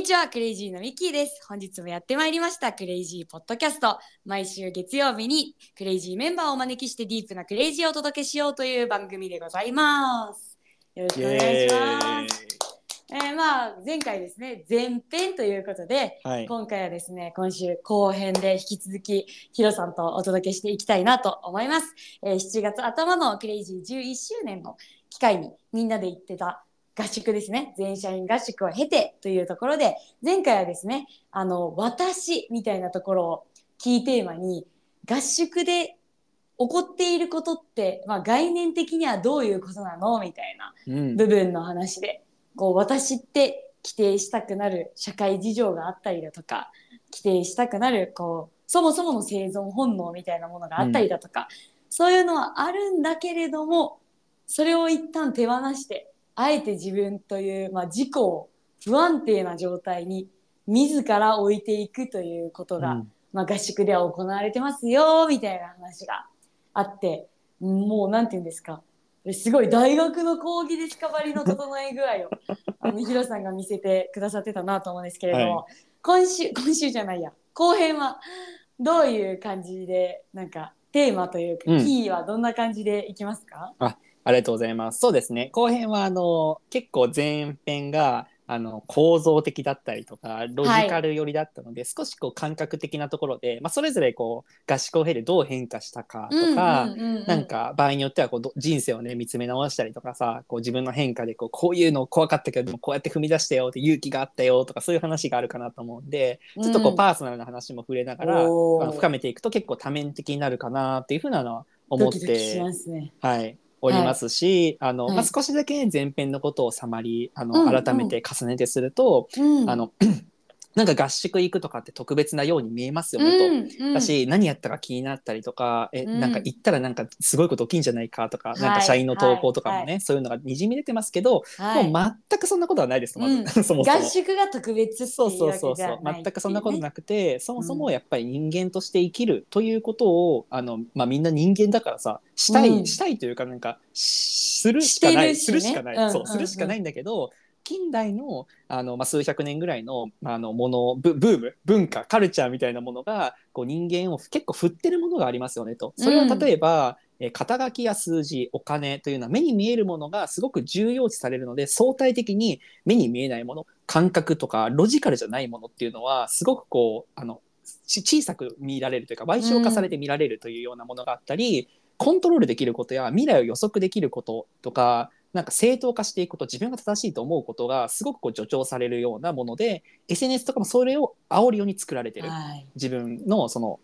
にちは、 CRAZY のミッキーです。本日もやってまいりました、 CRAZY ポッドキャスト。毎週月曜日に CRAZY メンバーをお招きしてディープな CRAZY をお届けしようという番組でございます。よろしくお願いします。えーまあ、前回ですね、前編ということで、はい。今回はですね、今週後編で引き続きヒロさんとお届けしていきたいなと思います。えー7月頭の CRAZY 11周年の機会にみんなで行ってた合宿ですね。全社員合宿を経てというところで、前回はですね、あの、私みたいなところをキーテーマに、合宿で起こっていることって、まあ概念的にはどういうことなのみたいなうん。部分の話で、こう私って規定したくなる社会事情があったりだとか規定したくなるこうそもそもの生存本能みたいなものがあったりだとか、そういうのはあるんだけれどもそれを一旦手放してあえて自分という、まあ、自己を不安定な状態に自ら置いていくということが、うん。まあ、合宿では行われてますよみたいな話があってもうなんて言うんですか。すごい大学の講義ディスカバリーの整え具合を あのヒロさんが見せてくださってたなと思うんですけれども、は今週今週じゃないや。後編はどういう感じでなんかテーマというか、うん。キーはどんな感じでいきますか？ありがとうございます。そうですね。後編はあの結構前編があの構造的だったりとかロジカル寄りだったので、少しこう感覚的なところで、まあそれぞれこう合宿を経てどう変化したかとか。うんうんうんうんなんか場合によってはこうど人生をね見つめ直したりとかさこう自分の変化でこうこういうの怖かったけどでもこうやって踏み出したよって勇気があったよとかそういう話があるかなと思うんでちょっとこううんパーソナルな話も触れながら、おーあの深めていくと結構多面的になるかなっていうふうなのは思っドキドキしてますね。はい、おりますし、あのはい。まあ、少しだけ前編のことをサマリーあうんの改めて重ねてすると、うん。あのなんか合宿行くとかって特別なように見えますよねと。うんうん。だし何やったか気になったりとかえ、うん。なんか行ったらなんかすごいこと起きんじゃないかとか、はいなんか社員の投稿とかもね、はいはそういうのがにじみ出てますけど、はい。もう全くそんなことはないですまず、うん。そもそも。合宿が特別そうそうそうそう。全くそんなことくなくて、そもそもやっぱり人間として生きるということをあの、まあ、みんな人間だからさしたい、うん。したいというかなんかしするしかない、ね。するしかない、うんうん。そうするしかないんだけど近代のあの、まあ、数百年ぐらいの,、まあ、あのものブブーム文化カルチャーみたいなものがこう人間を結構振ってるものがありますよねと。それは例えば、えー肩書きや数字お金というのは目に見えるものがすごく重要視されるので相対的に目に見えないもの感覚とかロジカルじゃないものっていうのはすごくこうあのち小さく見られるというか賠償化されて見られるというようなものがあったり、コントロールできることや未来を予測できることとかなんか正当化していくこと自分が正しいと思うことがすごくこう助長されるようなもので SNS とかもそれを煽るように作られてる、はい。自分のその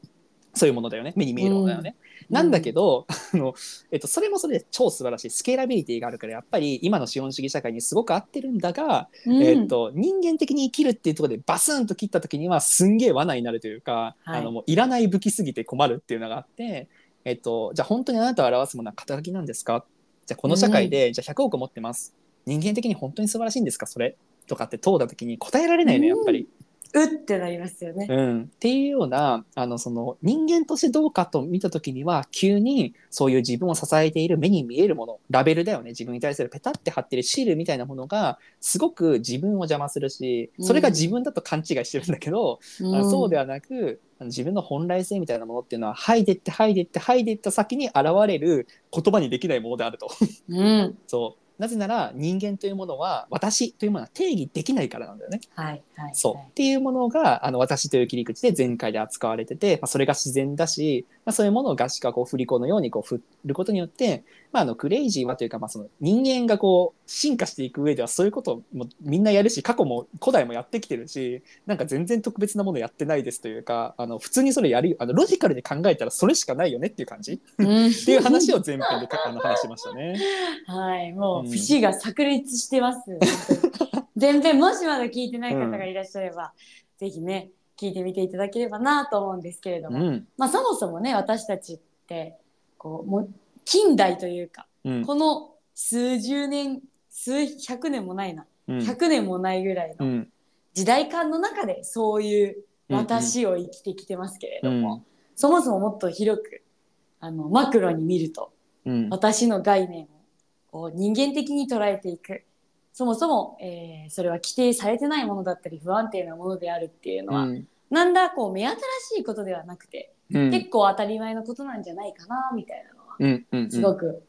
そういうものだよね。目に見えるものだよね。なんだけど、あのえっと、それもそれで超素晴らしい。スケーラビリティがあるからやっぱり今の資本主義社会にすごく合ってるんだが、うん。えっと、人間的に生きるっていうところでバスンと切った時にはすんげえ罠になるというか、はい。あのもういらない武器すぎて困るっていうのがあって、えっと、じゃあ本当にあなたを表すものは肩書きなんですかじゃあこの社会で、じゃあ100億持ってます。人間的に本当に素晴らしいんですか？それ。とかって問うた時に答えられないのやっぱり。うってなりますよね。うん、っていうようなあのその人間としてどうかと見た時には急にそういう自分を支えている目に見えるものラベルだよね。自分に対するペタって貼ってるシールみたいなものがすごく自分を邪魔するしそれが自分だと勘違いしてるんだけど、あのそうでははなく自分の本来性みたいなものっていうのは剥いでって剥いでって剥いでいった先に現れる言葉にできないものであると。うん。そうなぜなら人間というものは私というものは定義できないからなんだよね。はいはいそう、はいっていうものがあの私という切り口で前回で扱われてて、まあ、それが自然だし、まあ、そういうものを合宿がこう振り子のようにこう振ることによって、まあ、あのクレイジーはというか、まあ、その人間がこう進化していく上ではそういうこともみんなやるし過去も古代もやってきてるしなんか全然特別なものやってないですというかあの普通にそれやるよあのロジカルで考えたらそれしかないよねっていう感じ？っうん。ていう話を前編でかあの話しましたね。はい、もううん。節が炸裂してます。全然もしまだ聞いてない方がいらっしゃれば、ぜひね聞いてみていただければなと思うんですけれども、うん。まあそもそもね私たちってこうもう近代というか、うん。この数十年数百年もないな、うん。100年もないぐらいうのん。時代感の中でそういう私を生きてきてますけれども、うん。そもそももっと広くあのマクロに見るとうん。私の概念をこう人間的に捉えていく。そもそも、えーそれは規定されてないものだったり不安定なものであるっていうのは、うん。なんだこう目新しいことではなくて、うん。結構当たり前のことなんじゃないかなみたいなうんうんすごく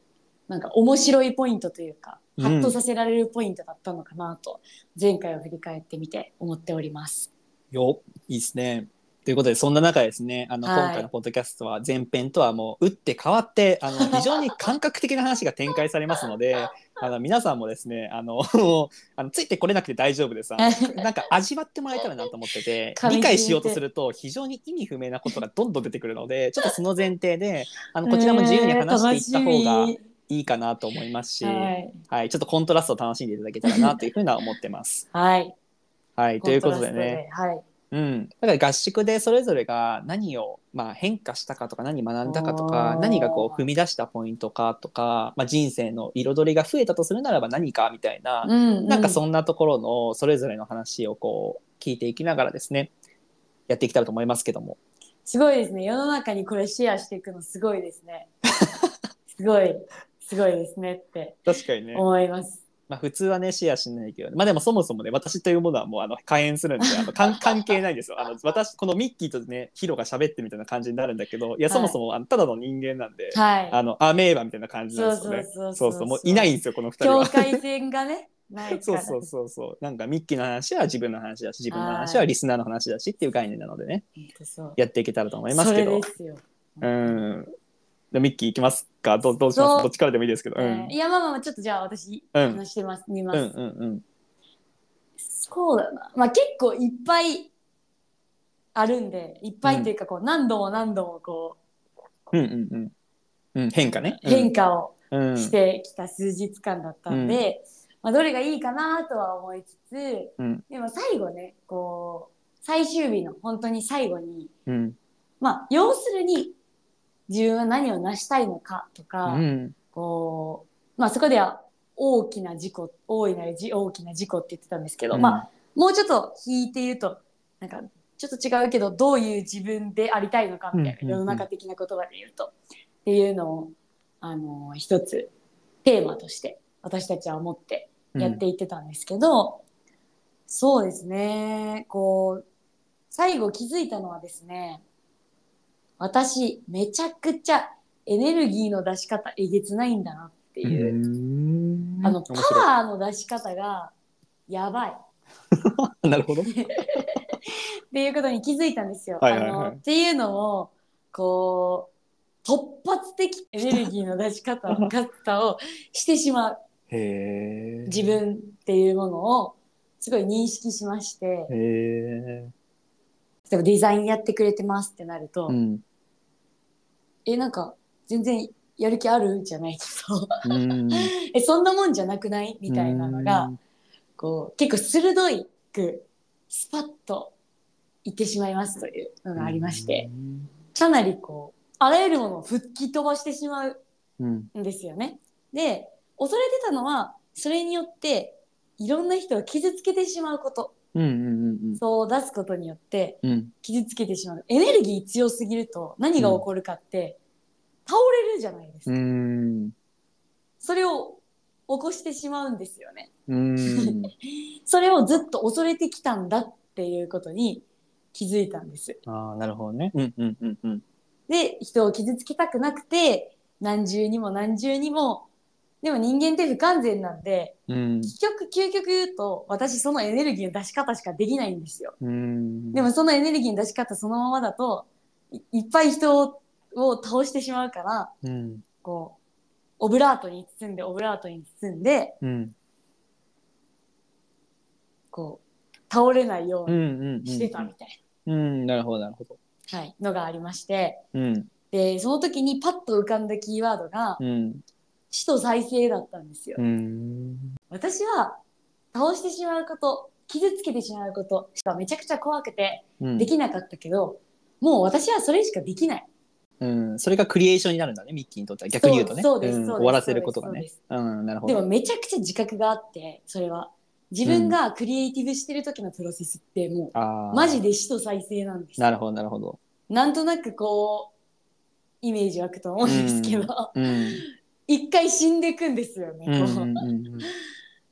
なんか面白いポイントというか、うんハッとさせられるポイントだったのかなと前回を振り返ってみて思っております。よいいですね。ということでそんな中ですねあの、はい今回のポッドキャストは前編とはもう打って変わってあの 非常に感覚的な話が展開されますのであの皆さんもですねあの あのついてこれなくて大丈夫です。あの なんか味わってもらえたらなと思ってて 理解しようとすると非常に意味不明なことがどんどん出てくるのでちょっとその前提であのこちらも自由に話していった方がいいかなと思いますし、みはい。はい、ちょっとコントラストを楽しんでいただけたらなというふうには思ってます。はい、はい、ということでね。はい、うん、だから合宿でそれぞれが何を、まあ、変化したかとか何学んだかとか何がこう踏み出したポイントかとか、まあ、人生の彩りが増えたとするならば何かみたいな、うん。なんかそんなところのそれぞれの話をこう聞いていきながらですねやっていけたらと思いますけども。すごいですね。世の中にこれシェアしていくのすごいですね。すごい。すごいですねって確かにね。思いますまあ、普通はねシェアしないけど、まあでもそもそもね私というものはもうあの開演するんであの関 関係ないんですよ。あの私このミッキーとねヒロが喋ってみたいな感じになるんだけどいやはい。そもそもあのただの人間なんで、はい。あのアメーバみたいな感じなんそうですよね。そうそうそうそう。もういないんですよこの二人は。境界線がねそうそうそうそう。なんかミッキーの話は自分の話だし自分の話はリスナーの話だしっていう概念なのでね。やっていけたらと思いますそけど。れですよ、うんでミッキーいきますか？どどうします？どっちからでもいいですけど、うん、えーいやまあまあまあちょっとじゃあ私うん。話してます、見ます、うんうんうん。そうだな。まあ結構いっぱいあるんでいっぱいっていうかこう何度も何度もこうんうんうん。うん変化ね。う変化をうん。してきた数日間だったんで、まあ、どれがいいかなとは思いつつ、うん。でも最後ねこう最終日の本当に最後にうん。まあ要するに自分は何を成したいのかとか、うん。こうまあそこでは大きな事故大いなるじ大きな事故って言ってたんですけど、うん。まあもうちょっと引いて言うとなんかちょっと違うけどどういう自分でありたいのかみたいな、うんうんうん。世の中的な言葉で言うと。っていうのをあの一つテーマとして私たちは思ってやっていってたんですけど、そうですねこう最後気づいたのはですね私めちゃくちゃエネルギーの出し方えげつないんだなっていう、うんあのパワーの出し方がやばい なるほど。っていうことに気づいたんですよ。はいはいはいあのっていうのをこう突発的エネルギーの出し方方をしてしまう。自。分っていうものをすごい認識しまして。例えばデザインやってくれてますってなると、うん。えなんか全然やる気あるじゃないけどうん。えそんなもんじゃなくないみたいなのが、こう結構鋭いくスパッと言ってしまいますというのがありまして、。かなりこうあらゆるものを吹き飛ばしてしまううん。んですよね。で恐れてたのはそれによっていろんな人を傷つけてしまうことうんうんうんそう出すことによって。傷つけてしまうエネルギー強すぎると何が起こるかって、倒れるじゃないですか、うん。それを起こしてしまうんですよね。うん。それをずっと恐れてきたんだっていうことに気づいたんです。ああ、なるほどね。うんうんうんうん。で人を傷つけたくなくて何重にも何重にもでも人間って不完全なんでうん。結局究極言うと私そのエネルギーの出し方しかできないんですよ。うん。でもそのエネルギーの出し方そのままだといいっぱい人をを倒してしまうからうん。こうオブラートに包んでオブラートに包んでうん。こう倒れないよう。にしてたみたいうん。なるほどなるほど。な、はい、のがありましてうん。でその時にパッと浮かんだキーワードがうん。死と再生だったんですよ。うん。私は倒してしまうこと傷つけてしまうことがめちゃくちゃ怖くてうんできなかったけど、もう私はそれしかできない。うん。それがクリエーションになるんだね、ミッキーにとっては。逆に言うとね。そうですそうん終わらせることがねそうん。なるほど。でもめちゃくちゃ自覚があってそれは自分がクリエイティブしてる時のプロセスってもああ。うマジで死と再生なんですよなるほどなるほど。なんとなくこうイメージ湧くと思うんですけど、うん。一回死んでいくんですよね、うんうんうん。で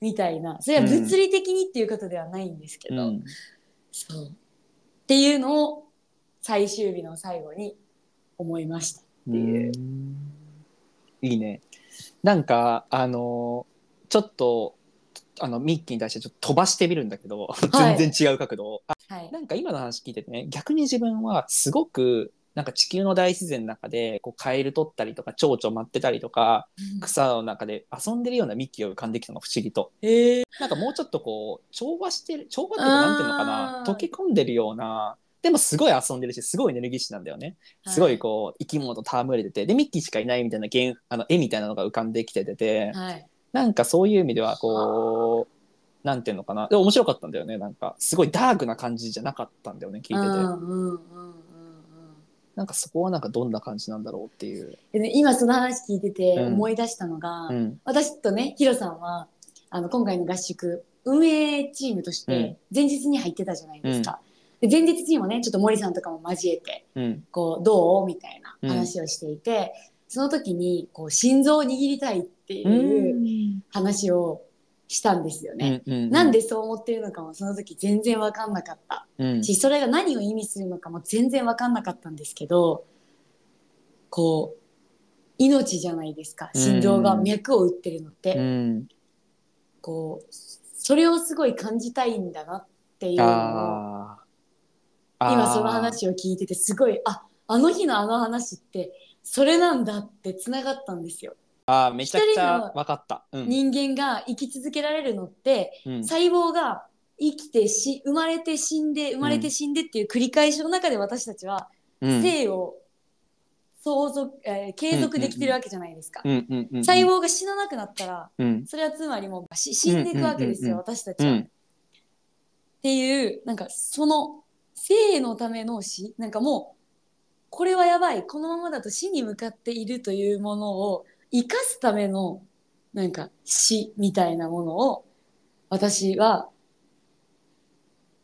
みたいな。それは物理的にっていうことではないんですけど、うん。そう。っていうのを最終日の最後に思いました。っていう。いいね。なんかあのちょっとあのミッキーに対してちょっと飛ばしてみるんだけど、はい。全然違う角度はい、なんか今の話聞いててね逆に自分はすごくなんか地球の大自然の中でこうカエル取ったりとか蝶々舞ってたりとか草の中で遊んでるようなミッキーが浮かんできたの不思議と。えー、なんかもうちょっとこう調和してる調和っていうかなんていうのかあなー溶け込んでるようなでもすごい遊んでるしすごいエネルギッシュなんだよね。すごいこう生き物と戯れててでミッキーしかいないみたいなゲーあの絵みたいなのが浮かんできてて、はい、なんかそういう意味ではこうなんていうのかなで面白かったんだよね。なんかすごいダークな感じじゃなかったんだよね聞いてて、うんうんうんうんなんかそこはなんかどんな感じなんだろうっていう。うんで今その話聞いててうん。思い出したのが、うん。私とねヒロさんはあの今回の合宿運営チームとして前日に入ってたじゃないですか。で前日にもねちょっと森さんとかも交えてうん。こうどうみたいな話をしていて、その時にこう心臓を握りたいっていう話をしたんですよね。うんうんなんでそう思ってるのかもその時全然分かんなかった。うん。しそれが何を意味するのかも全然分かんなかったんですけどこう命じゃないですか。心臓が脈を打ってるのって、うん。こうそれをすごい感じたいんだなっていうの今その話を聞いててすごいああの日のあの話ってそれなんだってつながったんですよ。あーめちゃくちゃ分かった。うん。人間が生き続けられるのってうん。細胞が生きてし生まれて死んで生まれて死んでっていう繰り返しの中で私たちはうん。生を相続、えー継続できてるわけじゃないですか。細胞が死ななくなったらうん。それはつまりもうし死んでいくわけですよ、私たちは。うん。っていうなんかその生のための死なんかもうこれはやばいこのままだと死に向かっているというものを生かすためのなんか死みたいなものを私は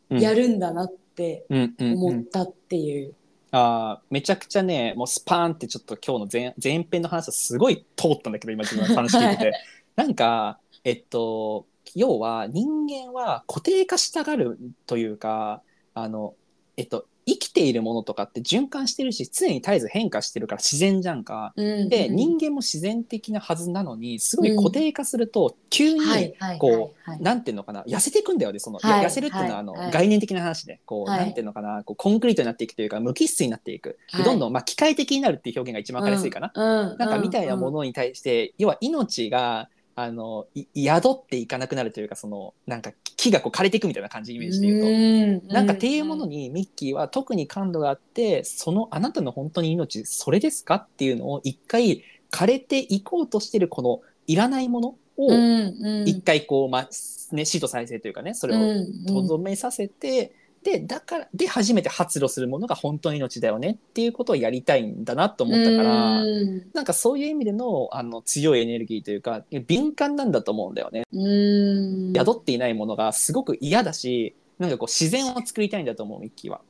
やるんだなって思ったっていう。あーめちゃくちゃねもうスパーンってちょっと今日の前前編の話はすごい通ったんだけど今自分の話聞いてて。なんかえっと要は人間は固定化したがるというかあのえっと生きているものとかって循環してるし常に絶えず変化してるから自然じゃんか。うんで人間も自然的なはずなのにすごい固定化すると急に、こうなんていうのかな痩せていくんだよねその、はいや痩せるっていうのはあの、はい。はい概念的な話でこう、はい。なんていうのかなこうコンクリートになっていくというか無機質になっていく、どんどん、まあ、機械的になるっていう表現が一番わかりやすいかな、うんうんなんかみたいなものに対して、要は命があのい宿っていかなくなるというかそのなんか木がこう枯れていくみたいな感じイメージで言うと。うんなんかっていうものにミッキーは特に感度があってそのあなたの本当に命それですかっていうのを一回枯れていこうとしてるこのいらないものを一回こう、まあね、死と再生というかねそれをうん。とどめさせて、でだからで初めて発露するものが本当に命だよねっていうことをやりたいんだなと思ったから、うんなんかそういう意味でのあの強いエネルギーというか敏感なんだと思うんだよね。うん宿っていないものがすごく嫌だしなんかこう自然を作りたいんだと思うミッキーは。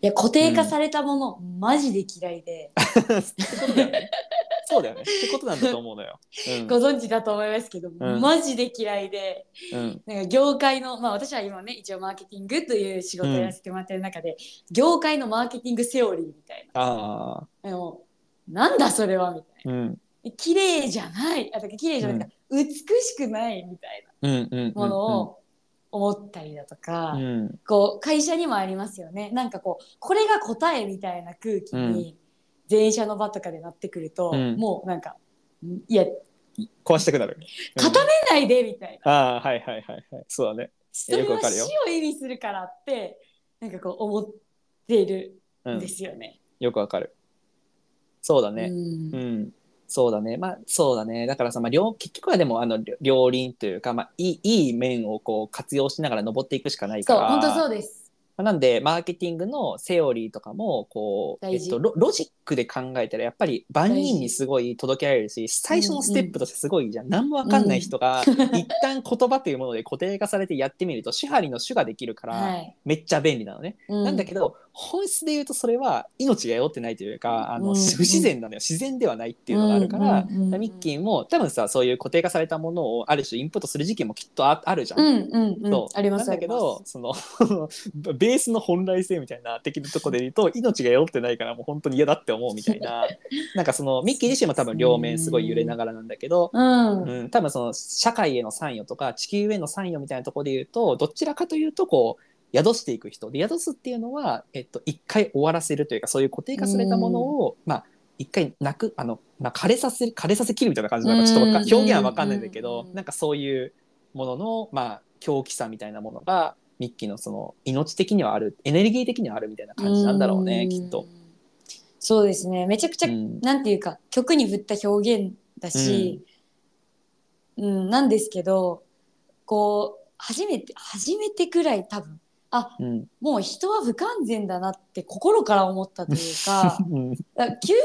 いや固定化されたもの、マジで嫌いで。そうだよね。ってことなんだと思うのよ。ご存知だと思いますけど、ん。マジで嫌いでうん。うんなんか業界のまあ私は今ね一応マーケティングという仕事をやらせてもらってる中で、業界のマーケティングセオリーみたいああ、なでもなんだそれはみたいうん。な綺麗じゃない。あだから綺麗じゃない。か、美しくないみたいうんうんうんなものを思ったりだとか、うん。こう会社にもありますよね。なんかこうこれが答えみたいな空気に全社の場とかでなってくると、うんもうなんかいや壊したくなる。固めないでみたいな、ああはいはいはいはいそうだね。それはよくわかるよ死を意味するからってなんかこう思ってるうんんですよね。よくわかる。そうだね。うんうん。そうだね。まあそうだね。だからさ、まあ、両結局はでもあの両両輪というか、まあ、いいいい面をこう活用しながら登っていくしかないから。そう本当そうです。まあなんでマーケティングのセオリーとかもこう、えっと、ロロジックで考えたらやっぱり万人にすごい届けられるし最初のステップとしてすごいじゃん、何もわかんない人が、一旦言葉というもので固定化されてやってみると手張りの手ができるから、はい。めっちゃ便利なのね。うなんだけど本質で言うとそれは命が宿ってないというかあの、うん。不自然なのよ。自然ではないっていうのがあるから、うんうんうんうん。ミッキーも多分さそういう固定化されたものをある種インプットする時期もきっとああるじゃん。うんうんうん。そう。ありますなんだけどその ベースの本来性みたいな的なとこで言うと命が宿ってないからもう本当に嫌だって思うみたいな。なんかそのミッキー自身も多分両面すごい揺れながらなんだけど、うん。うん、多分その社会への参与とか地球への参与みたいなところで言うとどちらかというとこう宿していく人。で宿すっていうのは、えっと、一回終わらせるというかそういう固定化されたものを、まあ一回なくあの、まあ、枯れさせ枯れさせきるみたいな感じなのかちょっと表現は分かんないんだけど、うん。なんかそういうものの、まあ、狂気さみたいなものがミッキーのその命的にはあるエネルギー的にはあるみたいな感じなんだろうね、ん。きっと。そうですね。めちゃくちゃ、うん。なんていうか曲に振った表現だし、うん。なんですけどこう初めて初めてくらい多分あうん。もう人は不完全だなって心から思ったというか うん。究極言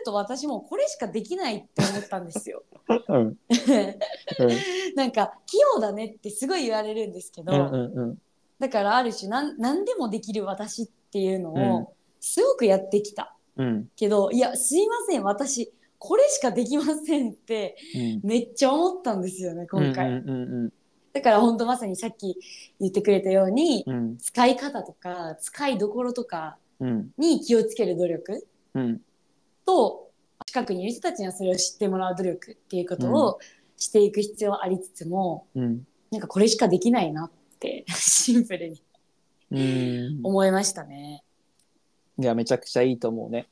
うと私もうこれしかできないって思ったんですよ。うん。うん。なんか器用だねってすごい言われるんですけど、うんうんうん。だからある種なん何でもできる私っていうのうん。をすごくやってきた。うん。けど、いやすいません私これしかできませんってうん。めっちゃ思ったんですよね今回、うんうんだから本当まさにさっき言ってくれたように、うん使い方とか使いどころとかうんに気をつける努力うんと近くにいる人たちにはそれを知ってもらう努力っていうことをしていく必要はありつつも、うんなんかこれしかできないなって シンプルにうん思いましたね。いやめちゃくちゃいいと思うね。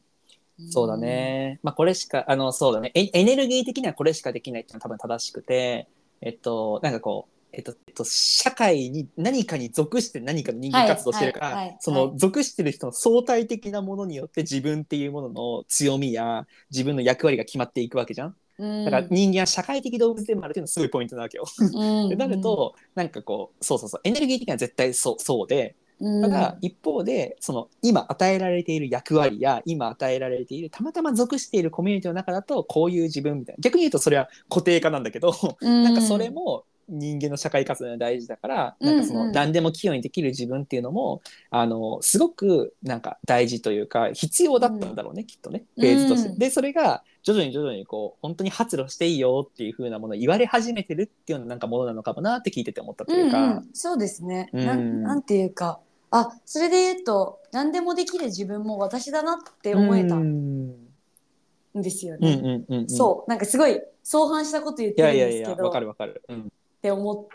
そうだね。まあこれしかあのそうだねエ。エネルギー的にはこれしかできないっていうのは多分正しくて、えっとなんかこう。えっとえっと、社会に何かに属して何かの人間活動してるから、はいはいはい。その属してる人の相対的なものによって自分っていうものの強みや自分の役割が決まっていくわけじゃん。うん。だから人間は社会的動物でもあるっていうのはすごいポイントなわけよ。うん でなるとなんかこうそうそうそうエネルギー的には絶対そうそうで。うん。ただ一方でその今与えられている役割や今与えられているたまたま属しているコミュニティの中だとこういう自分みたいな。逆に言うとそれは固定化なんだけど、なんかそれも人間の社会活動が大事だから、なんかそうんうんの何でも器用にできる自分っていうのもあのすごくなんか大事というか必要だったんだろうね、きっとねフェーズとして。うんでそれが徐々に徐々にこう本当に発露していいよっていう風なものを言われ始めてるっていうのなんかものなのかもなって聞いてて思ったというか。うんうん、そうですね、うんなんなんていうかあそれで言うと何でもできる自分も私だなって思えたうんんですようんね。うんうんうん、そうなんかすごい相反したこと言っいてるんやいやいや、ですけどわかるわかる。うん。って思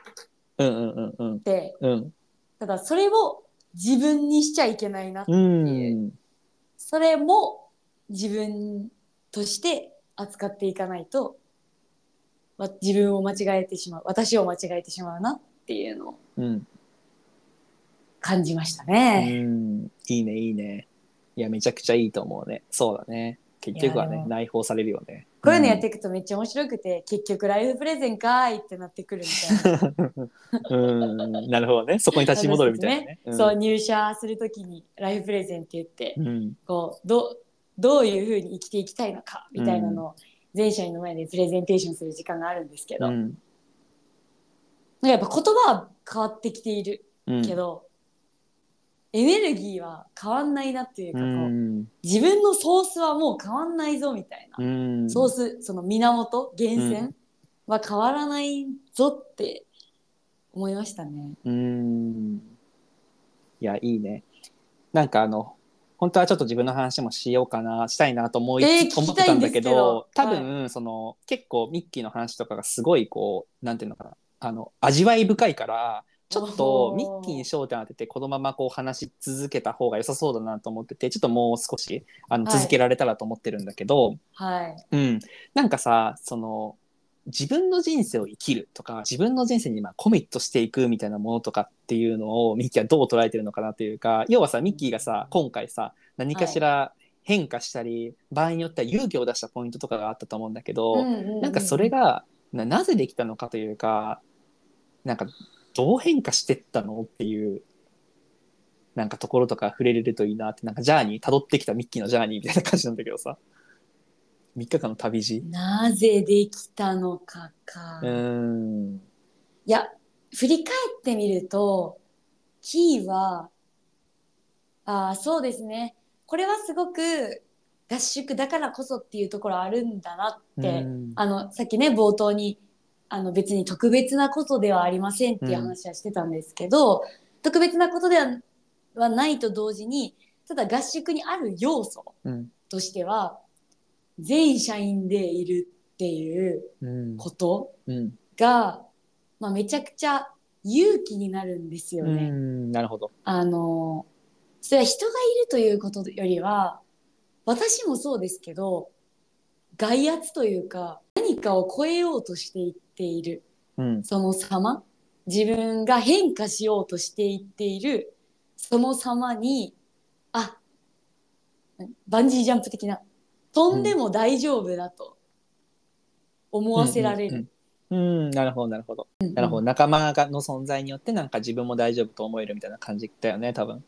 ってうん。ただそれを自分にしちゃいけないな、うん。それも自分として扱っていかないとわ自分を間違えてしまう私を間違えてしまうなっていうのをうん。感じましたうね。ん。いいね、いいね。いや、めちゃくちゃいいと思うね。そうだね。結局はいねや、内包されるよね。こういうのやっていくとめっちゃ面白くて、結局ライフプレゼンかーいってなってくるみたいな。うん。なるほどね。そこに立ち戻るみたいなね。そう入社するときにライフプレゼンって言って、うん。こうどうどういうふうに生きていきたいのかみたいなのを全社員の前でプレゼンテーションする時間があるんですけど、うん。やっぱ言葉は変わってきているうん。けど、エネルギーは変わんないなっていうかうこう、ん。自分のソースはもう変わんないぞみたいな、うん。ソースその源源泉は変わらないぞって思いましたね。うん。いや、いいね。なんかあの、本当はちょっと自分の話もしようかな、したいなと思い、えー思ってたんだけどど、多分、その、結構ミッキーの話とかがすごいこう、なんていうのかな、あの、味わい深いから、ちょっとミッキーに焦点当てて、このままこう話し続けた方が良さそうだなと思ってて、ちょっともう少し、あの、はい。続けられたらと思ってるんだけど、はい。うん、なんかさその自分の人生を生きるとか自分の人生にまあコミットしていくみたいなものとかっていうのをミッキーはどう捉えてるのかなというか要はさミッキーがさ今回さ何かしら変化したり、場合によっては勇気を出したポイントとかがあったと思うんだけど、なんかそれがななぜできたのかというかなんかどう変化してったのっていうなんかところとか触れれるといいなってなんかジャーニー辿ってきたミッキーのジャーニーみたいな感じなんだけどさ。3日間の旅路。なぜできたのかか。うーん。いや振り返ってみるとキーはああそうですね。これはすごく合宿だからこそっていうところあるんだなって、うん。あのさっきね冒頭にあの別に特別なことではありませんっていう話はしてたんですけど、特別なことでははないと同時にただ合宿にある要素うんとしては全社員でいるっていううんことうんが、まあ、めちゃくちゃ勇気になるんですようね。んなるほど。あのそれは人がいるということよりは私もそうですけど外圧というか何かを超えようとしていっているうんその様自分が変化しようとしていっているその様にあバンジージャンプ的な飛んでも大丈夫だと思わせられる。うん、うんなるほどなるほど。なるほど仲間がの存在によってなんか自分も大丈夫と思えるみたいな感じだよね多分。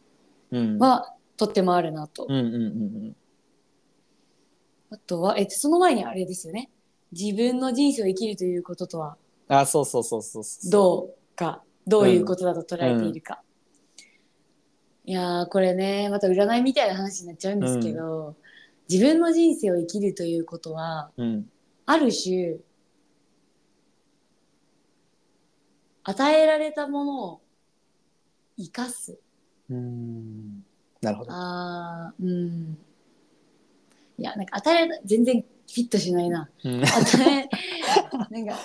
うん。はとってもあるなと。うんうんうんあとは、えっと、その前にあれですよね。自分の人生を生きるということとはうん。あそうそうそうそうそう。どうか、どういうことだと捉えているか。いやー、これね、また占いみたいな話になっちゃうんですけど、自分の人生を生きるということは、うんある種、与えられたものを生かす。うんなるほど。あー、うん。いや、なんか与えられた、全然フィットしないな。うん与え、なんか、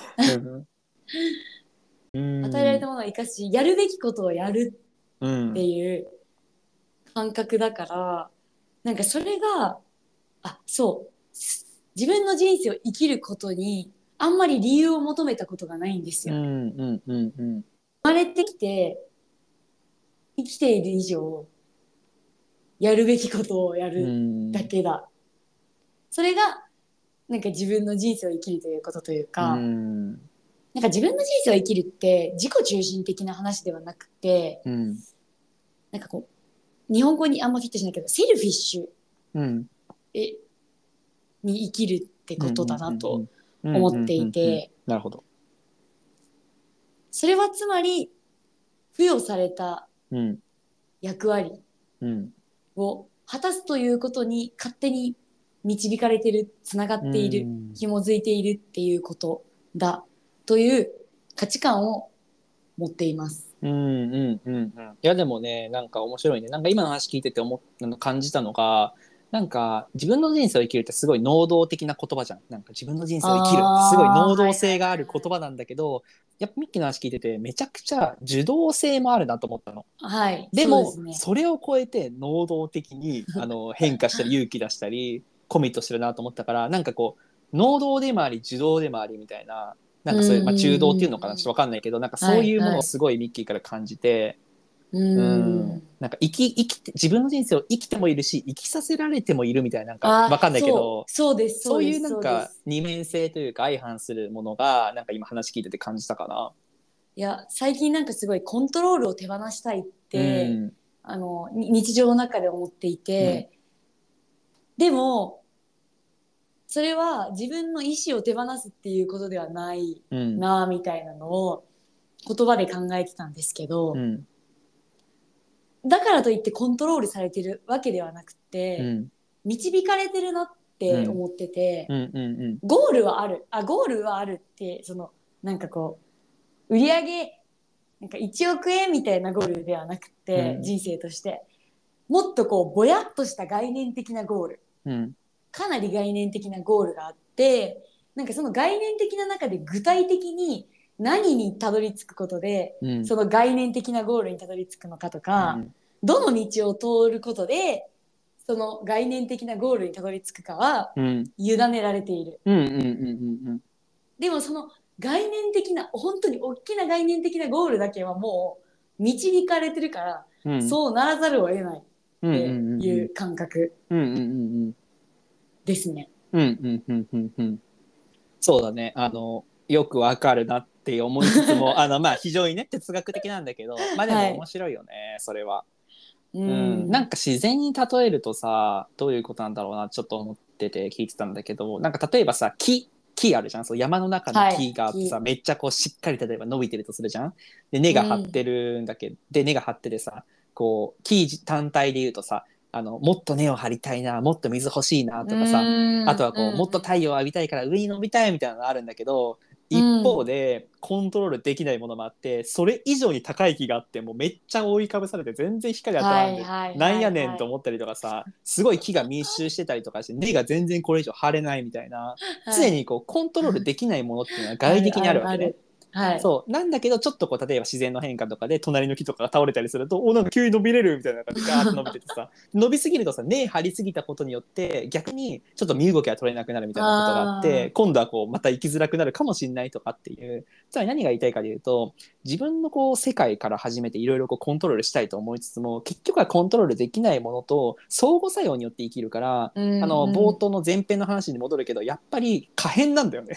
うん与えられたものを生かすし、やるべきことをやるうんっていう感覚だから、なんかそれが、あ、そう、自分の人生を生きることに、あんまり理由を求めたことがないんですよ。うんうんうんうん生まれてきて、生きている以上、やるべきことをやうるんだけだ。それが、なんか自分の人生を生きるということというか、うん。なんか自分の人生を生きるって自己中心的な話ではなくて、うんなんかこう、日本語にあんまフィットしないけど、セルフィッシュ。うん。えに生きるってことだなと思思っていて、なるほど。それはつまり、付与されたうん。役割うん。を果たすということに勝手に導かれてる、つながっている、うん紐づいているっていうことだという価値観を持っています。うんうんうんうんいやでもねなんか面白いねなんか今の話聞いてて思っ感じたのがなんか自分の人生を生きるってすごい能動的な言葉じゃんなんか自分の人生を生きるってすごい能動性がある言葉なんだけどやっぱミッキーの話聞いててめちゃくちゃ受動性もあるなと思ったの。はい。でもそうですそれを超えて能動的にあの変化したり 勇気出したりコミットしてるなと思ったからなんかこう能動でもあり受動でもありみたいななんかそういう、まあ、うん中動っていうのかなちょっと分かんないけどなんかそういうものをすごいミッキーから感じて、ううんん。なんか生き生きて自分の人生を生きてもいるし生きさせられてもいるみたいななんかあ分かんないけどそうそうです。そういうなんか二面性というか相反するものがなんか今話聞いてて感じたかな。いや、最近なんかすごいコントロールを手放したいって、うんあの、に日常の中で思っていて、でも、それは自分の意思を手放すっていうことではないうん。なみたいなのを言葉で考えてたんですけど、うん。だからといってコントロールされてるわけではなくて、うん。導かれてるなって思ってて、ゴールはある。あゴールはあるってそのなんかこう売り上げなんか1億円みたいなゴールではなくて、うん。人生として。もっとこうぼやっとした概念的なゴール。うんかなり概念的なゴールがあってなんかその概念的な中で具体的に何にたどり着くことでうん。その概念的なゴールにたどり着くのかとか、どの道を通ることでその概念的なゴールにたどり着くかはうん。委ねられている。うんうんうんうんでもその概念的な本当に大きな概念的なゴールだけはもう導かれてるから、うん。そうならざるを得ない。うんってうんうんいう感覚うんうんうんですね。うんうんうんうんうんそうだね。あのよくわかるなって思いつつも あのまあ非常にね哲学的なんだけどまあではい。も面白いよね、それは。ううん、なんか自然に例えるとさどういうことなんだろうなちょっと思ってて聞いてたんだけどなんか例えばさ木木あるじゃん。そう山の中の木があってさ、はいめっちゃこうしっかり例えば伸びてるとするじゃん。で根が張ってるんだけど、で根が張っててさこうキー単体で言うとさあのもっと根を張りたいなもっと水欲しいなとかさあとはこう、もっと太陽を浴びたいから上に伸びたいみたいなのがあるんだけど一方でコントロールできないものもあって、それ以上に高い木があってもうめっちゃ覆いかぶされて全然光当たらんで、はいはいはいなんやねんと思ったりとかさすごい木が密集してたりとかして根が全然これ以上張れないみたいな、常にこうコントロールできないものっていうのは外的にあるわけね。はい。そう。なんだけどちょっとこう例えば自然の変化とかで隣の木とかが倒れたりするとおなんか急に伸びれるみたいな感じでガーッと伸びててさ。伸びすぎるとさ根張りすぎたことによって逆にちょっと身動きが取れなくなるみたいなことがあって今度はこうまた生きづらくなるかもしれないとかっていうつまり何が言いたいかというと自分のこう世界から始めていろいろこうコントロールしたいと思いつつも結局はコントロールできないものと相互作用によって生きるから、うんあの冒頭の前編の話に戻るけどやっぱり可変なんだよね。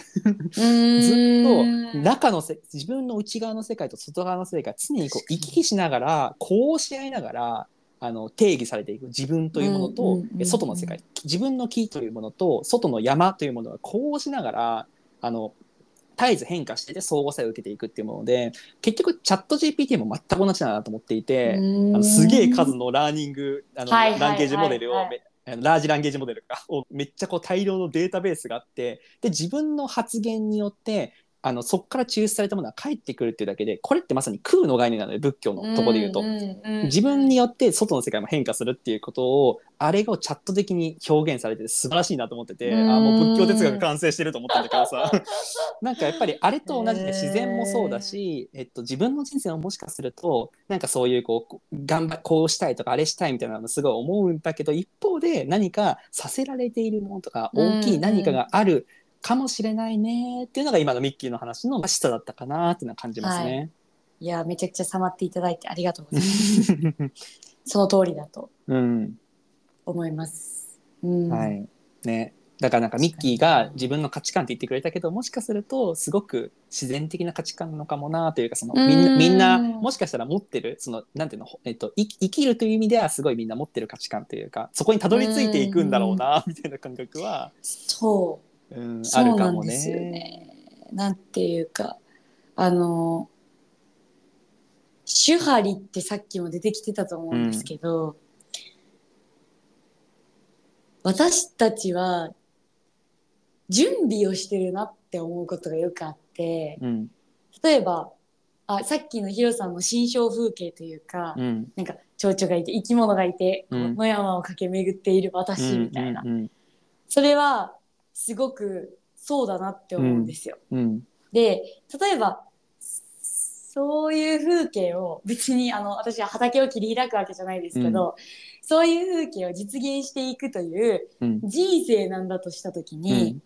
ずっ ずっと中のせ自分の内側の世界と外側の世界常にこう行き来しながらこうし合いながらあの定義されていく。自分というものと、外の世界。自分の木というものと外の山というものがこうしながらあの絶えず変化してて相互作用を受けていくっていうもので結局チャット GPT も全く同じだなと思っていて、あのすげえ数のラーニングあの、はいはいランゲージモデルを、ラージランゲージモデルかをめっちゃこう大量のデータベースがあってで自分の発言によってあのそこから抽出されたものが返ってくるっていうだけでこれってまさに空の概念なので仏教のとこで言うと。自分によって外の世界も変化するっていうことをあれがチャット的に表現されてて素晴らしいなと思っててうん。あもう仏教哲学完成してると思ったんだけどさ。なんかやっぱりあれと同じで自然もそうだし、えっと、自分の人生ももしかするとなんかそういうこう頑張こうしたいとかあれしたいみたいなのすごい思うんだけど一方で何かさせられているものとか大きい何かがあるかもしれないねっていうのが今のミッキーの話の示唆だったかなっていうのは感じますね。い。やめちゃくちゃさまっていただいてありがとうございます。その通りだと。うん思います。うん。はい。ね、だからなんかミッキーが自分の価値観って言ってくれたけどもしかするとすごく自然的な価値観なのかもなというかそのみんうなんみんなもしかしたら持ってるそのなんていうの、えっと、生き生きるという意味ではすごいみんな持ってる価値観というかそこにたどり着いていくんだろうなみたいな感覚は、そううん、あそうるかもなんですよね。ね。なんていうかあの手張りってさっきも出てきてたと思うんですけど、私たちは準備をしてるなって思うことがよくあってうん例えばあさっきのヒロさんの心象風景というか、うんなんか蝶々がいて生き物がいて、こううん野山を駆け巡っている私みたいな、うんうんそれはすごくそうだなって思うんですよ。うん。で例えばそういう風景を別にあの私は畑を切り開くわけじゃないですけど、そういう風景を実現していくといううん。人生なんだとした時うに、ん。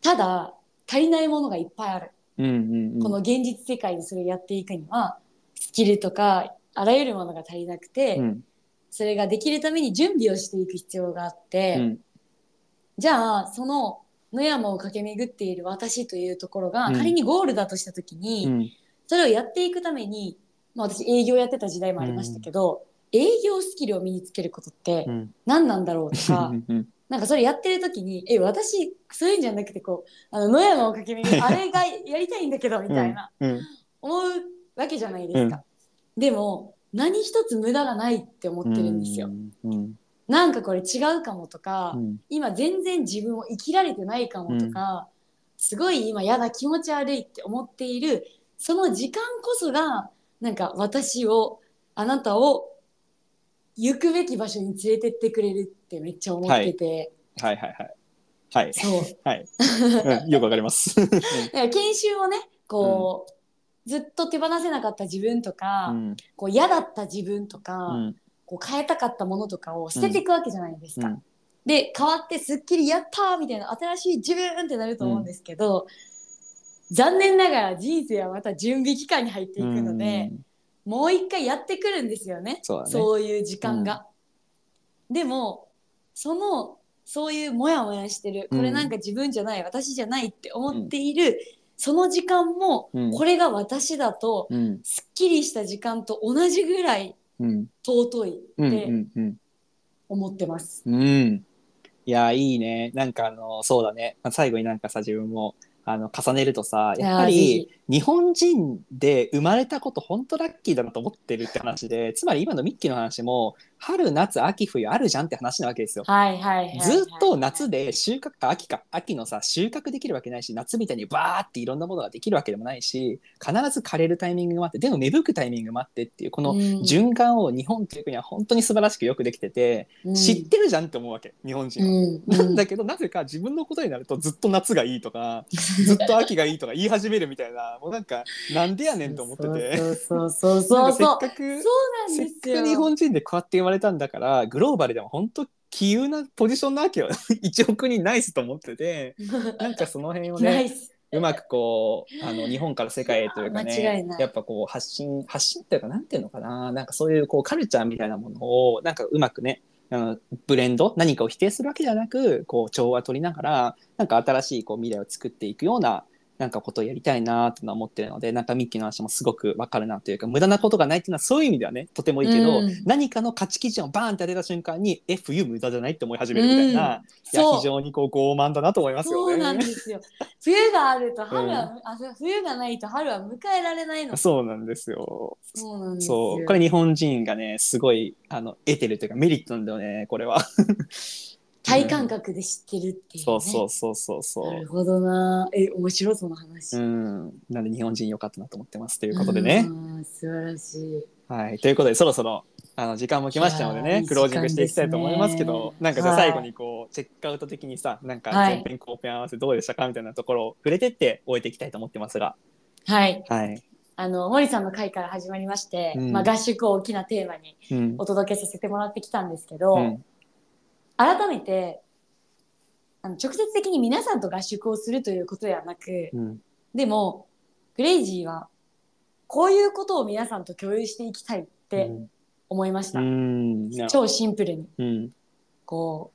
ただ足りないものがいっぱいある、うんうんうん。この現実世界でそれをやっていくにはスキルとかあらゆるものが足りなくて、うんそれができるために準備をしていく必要があって、うん。じゃあその野山を駆け巡っている私というところがうん。仮にゴールだとした時に、うん。それをやっていくために、まあ、私営業やってた時代もありましたけど、営業スキルを身につけることってうん。何なんだろうとか、うん。なんかそれやってる時にえ私そういうんじゃなくてこうあの野山を駆け巡るあれがやりたいんだけどみたいな、うん。思うわけじゃないですか。でも何一つ無駄がないって思ってるんですよ。うんなんかこれ違うかもとか、うん。今全然自分を生きられてないかもとか、すごい今嫌だ気持ち悪いって思っているその時間こそがなんか私をあなたを行くべき場所に連れてってくれるってめっちゃ思ってて、はい。はいはいはいそう。はい、うん、よくわかります。研修をねこう、ずっと手放せなかった自分とか、うん。こう嫌だった自分とか、うん。こう変えたかったものとかを捨てていくわけじゃないですか。うん。で変わってすっきりやったーみたいな新しい自分ってなると思うんですけど、残念ながら人生はまた準備期間に入っていくので、もう一回やってくるんですよねそうだね。そういう時間が。でもそのそういうモヤモヤしてるこれなんか自分じゃない、私じゃないって思っている、その時間もうん。これが私だと、うん。すっきりした時間と同じぐらいうん。尊いうんってうんうん思ってます。うん。いやいいね。なんかあのそうだね、まあ、最後になんかさ自分もあの重ねるとさやっぱり日本人で生まれたこと本当ラッキーだなと思ってるって話でつまり今のミッキーの話も春夏秋冬あるじゃんって話なわけですよ。はいはいはいはい。ずっと夏で収穫あ秋か秋のさ収穫できるわけないし夏みたいにバーっていろんなものができるわけでもないし必ず枯れるタイミングがあってでも芽吹くタイミングもあってっていうこのうん循環を日本という国は本当に素晴らしくよくできてて、うん知ってるじゃんって思うわけ日本人は。うんなんだけどなぜか自分のことになるとずっと夏がいいとかずっと秋がいいとか言い始めるみたいなもうなんかなんでやねんと思ってて。そうそうそうそうなんそう。かせっかくそうなんせっですよかく日本人でこうやって生まれたんだからグローバルでも本当杞憂なポジションなわけよ。1億人ナイスと思ってて。なんかその辺をねナイス。うまくこうあの日本から世界へというかいや間違いない。ねやっぱこう発信発信っていうかなんていうのかな。なんかそういうこうカルチャーみたいなものをなんかうまくねあのブレンド何かを否定するわけじゃなくこう調和取りながらなんか新しいこう未来を作っていくようななんかことをやりたいなって思ってるのでなんかミッキーの話もすごくわかるなというか無駄なことがないっていうのはそういう意味ではねとてもいいけど、うん何かの価値基準をバーンって当てた瞬間に FU 無駄じゃないって思い始めるみたいな、いやそう非常にこう傲慢だなと思いますよね。そうなんですよ。冬があると春は、あ冬がないと春は迎えられないの。そうなんですよ。そうなんですよ。そうこれ日本人がねすごいあの得てるというかメリットなんだよねこれは。体感覚で知ってるっていう、ね。そうそうそうそうそなるう。ほどな。え、面白いその話。うん、なんで日本人良かったなと思ってますということでね。うん。素晴らしい。はい、ということでそろそろあの時間も来ましたのでねクロージングしていきたいと思いますけどなんかじゃ最後にこう、チェックアウト的にさなんかはい前編後編合わせどうでしたかみたいなところを触れてって終えていきたいと思ってますが。はい。はい。あの、森さんの会から始まりまして、うんまあ合宿を大きなテーマにうん。お届けさせてもらってきたんですけど、うん改めて、あの直接的に皆さんと合宿をするということではなく、うんでも、クレイジーは、こういうことを皆さんと共有していきたいって思いました。うん。超シンプルに。うん。こ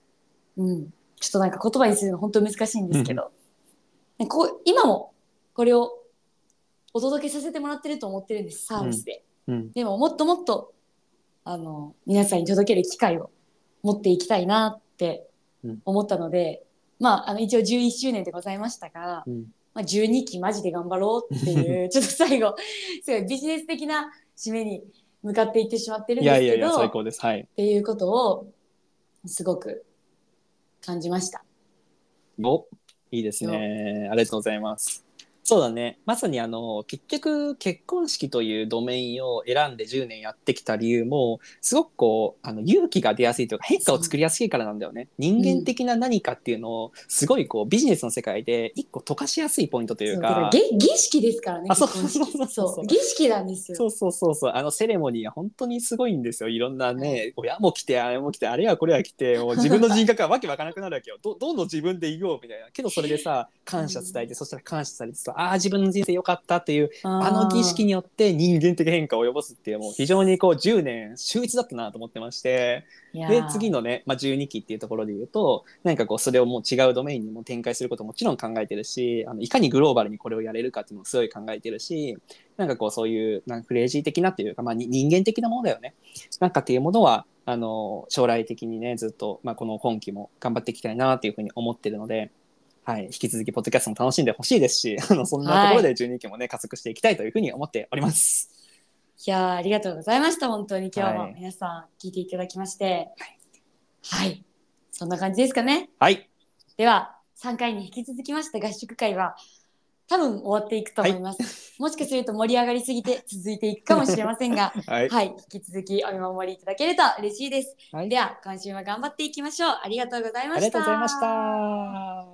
う、うん。ちょっとなんか言葉にするの本当難しいんですけど、こう今もこれをお届けさせてもらってると思ってるんです、サービスで。うん。でももっともっと、あの、皆さんに届ける機会を持っていきたいなってうん思ったので、まあ、あの、一応11周年でございましたが、うん。まあ、12期マジで頑張ろうっていう、ちょっと最後、すごいビジネス的な締めに向かっていってしまってるんですけど、いやいやいや最高です。はい。っていうことをすごく感じました。おいいですね。ありがとうございます。そうだね。まさにあの、結局、結婚式というドメインを選んで10年やってきた理由も、すごくこう、あの、勇気が出やすいというか、変化を作りやすいからなんだよね。人間的な何かっていうのを、すごいこう、ビジネスの世界で一個溶かしやすいポイントというか儀式ですからね。あそうそうそうそうそう儀式なんですよ。そうそうそうそう、あのセレモニーは本当にすごいんですよ。いろんなね、親も来て、あれも来て、あれやこれや来て、もう自分の人格がわけわからなくなるわけよ。どどんどん自分で言おうみたいな。けどそれでさ、感謝伝えて、そしたら感謝されてさ、ああ、自分の人生良かったっていう、あの儀式に。によって人間的変化を及ぼすっていう、もう非常にこう10年秀逸だったなと思ってまして、で、次の。のね、まあ、12期っていうところで言うと、何かこう、それをもう違うドメインにも展開することももちろん考えてるし、あのいかにグローバルにこれをやれるかっていうのもすごい考えてるし、なんかこう、そういう、なんかクレイジー的なっていうか、まあ、に人間的なものだよね。なんかっていうものは、あの、将来的にね、ずっと、まあ、この今期も頑張っていきたいなっていうふうに思ってるので、はい、引き続き、ポッドキャストも楽しんでほしいですし、あの、そんなところで12期もね、加速していきたいというふうに思っております。いやーありがとうございました。本当に今日はいも皆さん聞いていただきまして。はい。そんな感じですかね。はい。では、3回に引き続きました合宿会は、多分終わっていくと思います。もしかすると盛り上がりすぎて続いていくかもしれませんが、はい。はい、引き続きお見守りいただけると嬉しいです。はいでは、今週も頑張っていきましょう。ありがとうございました。ありがとうございました。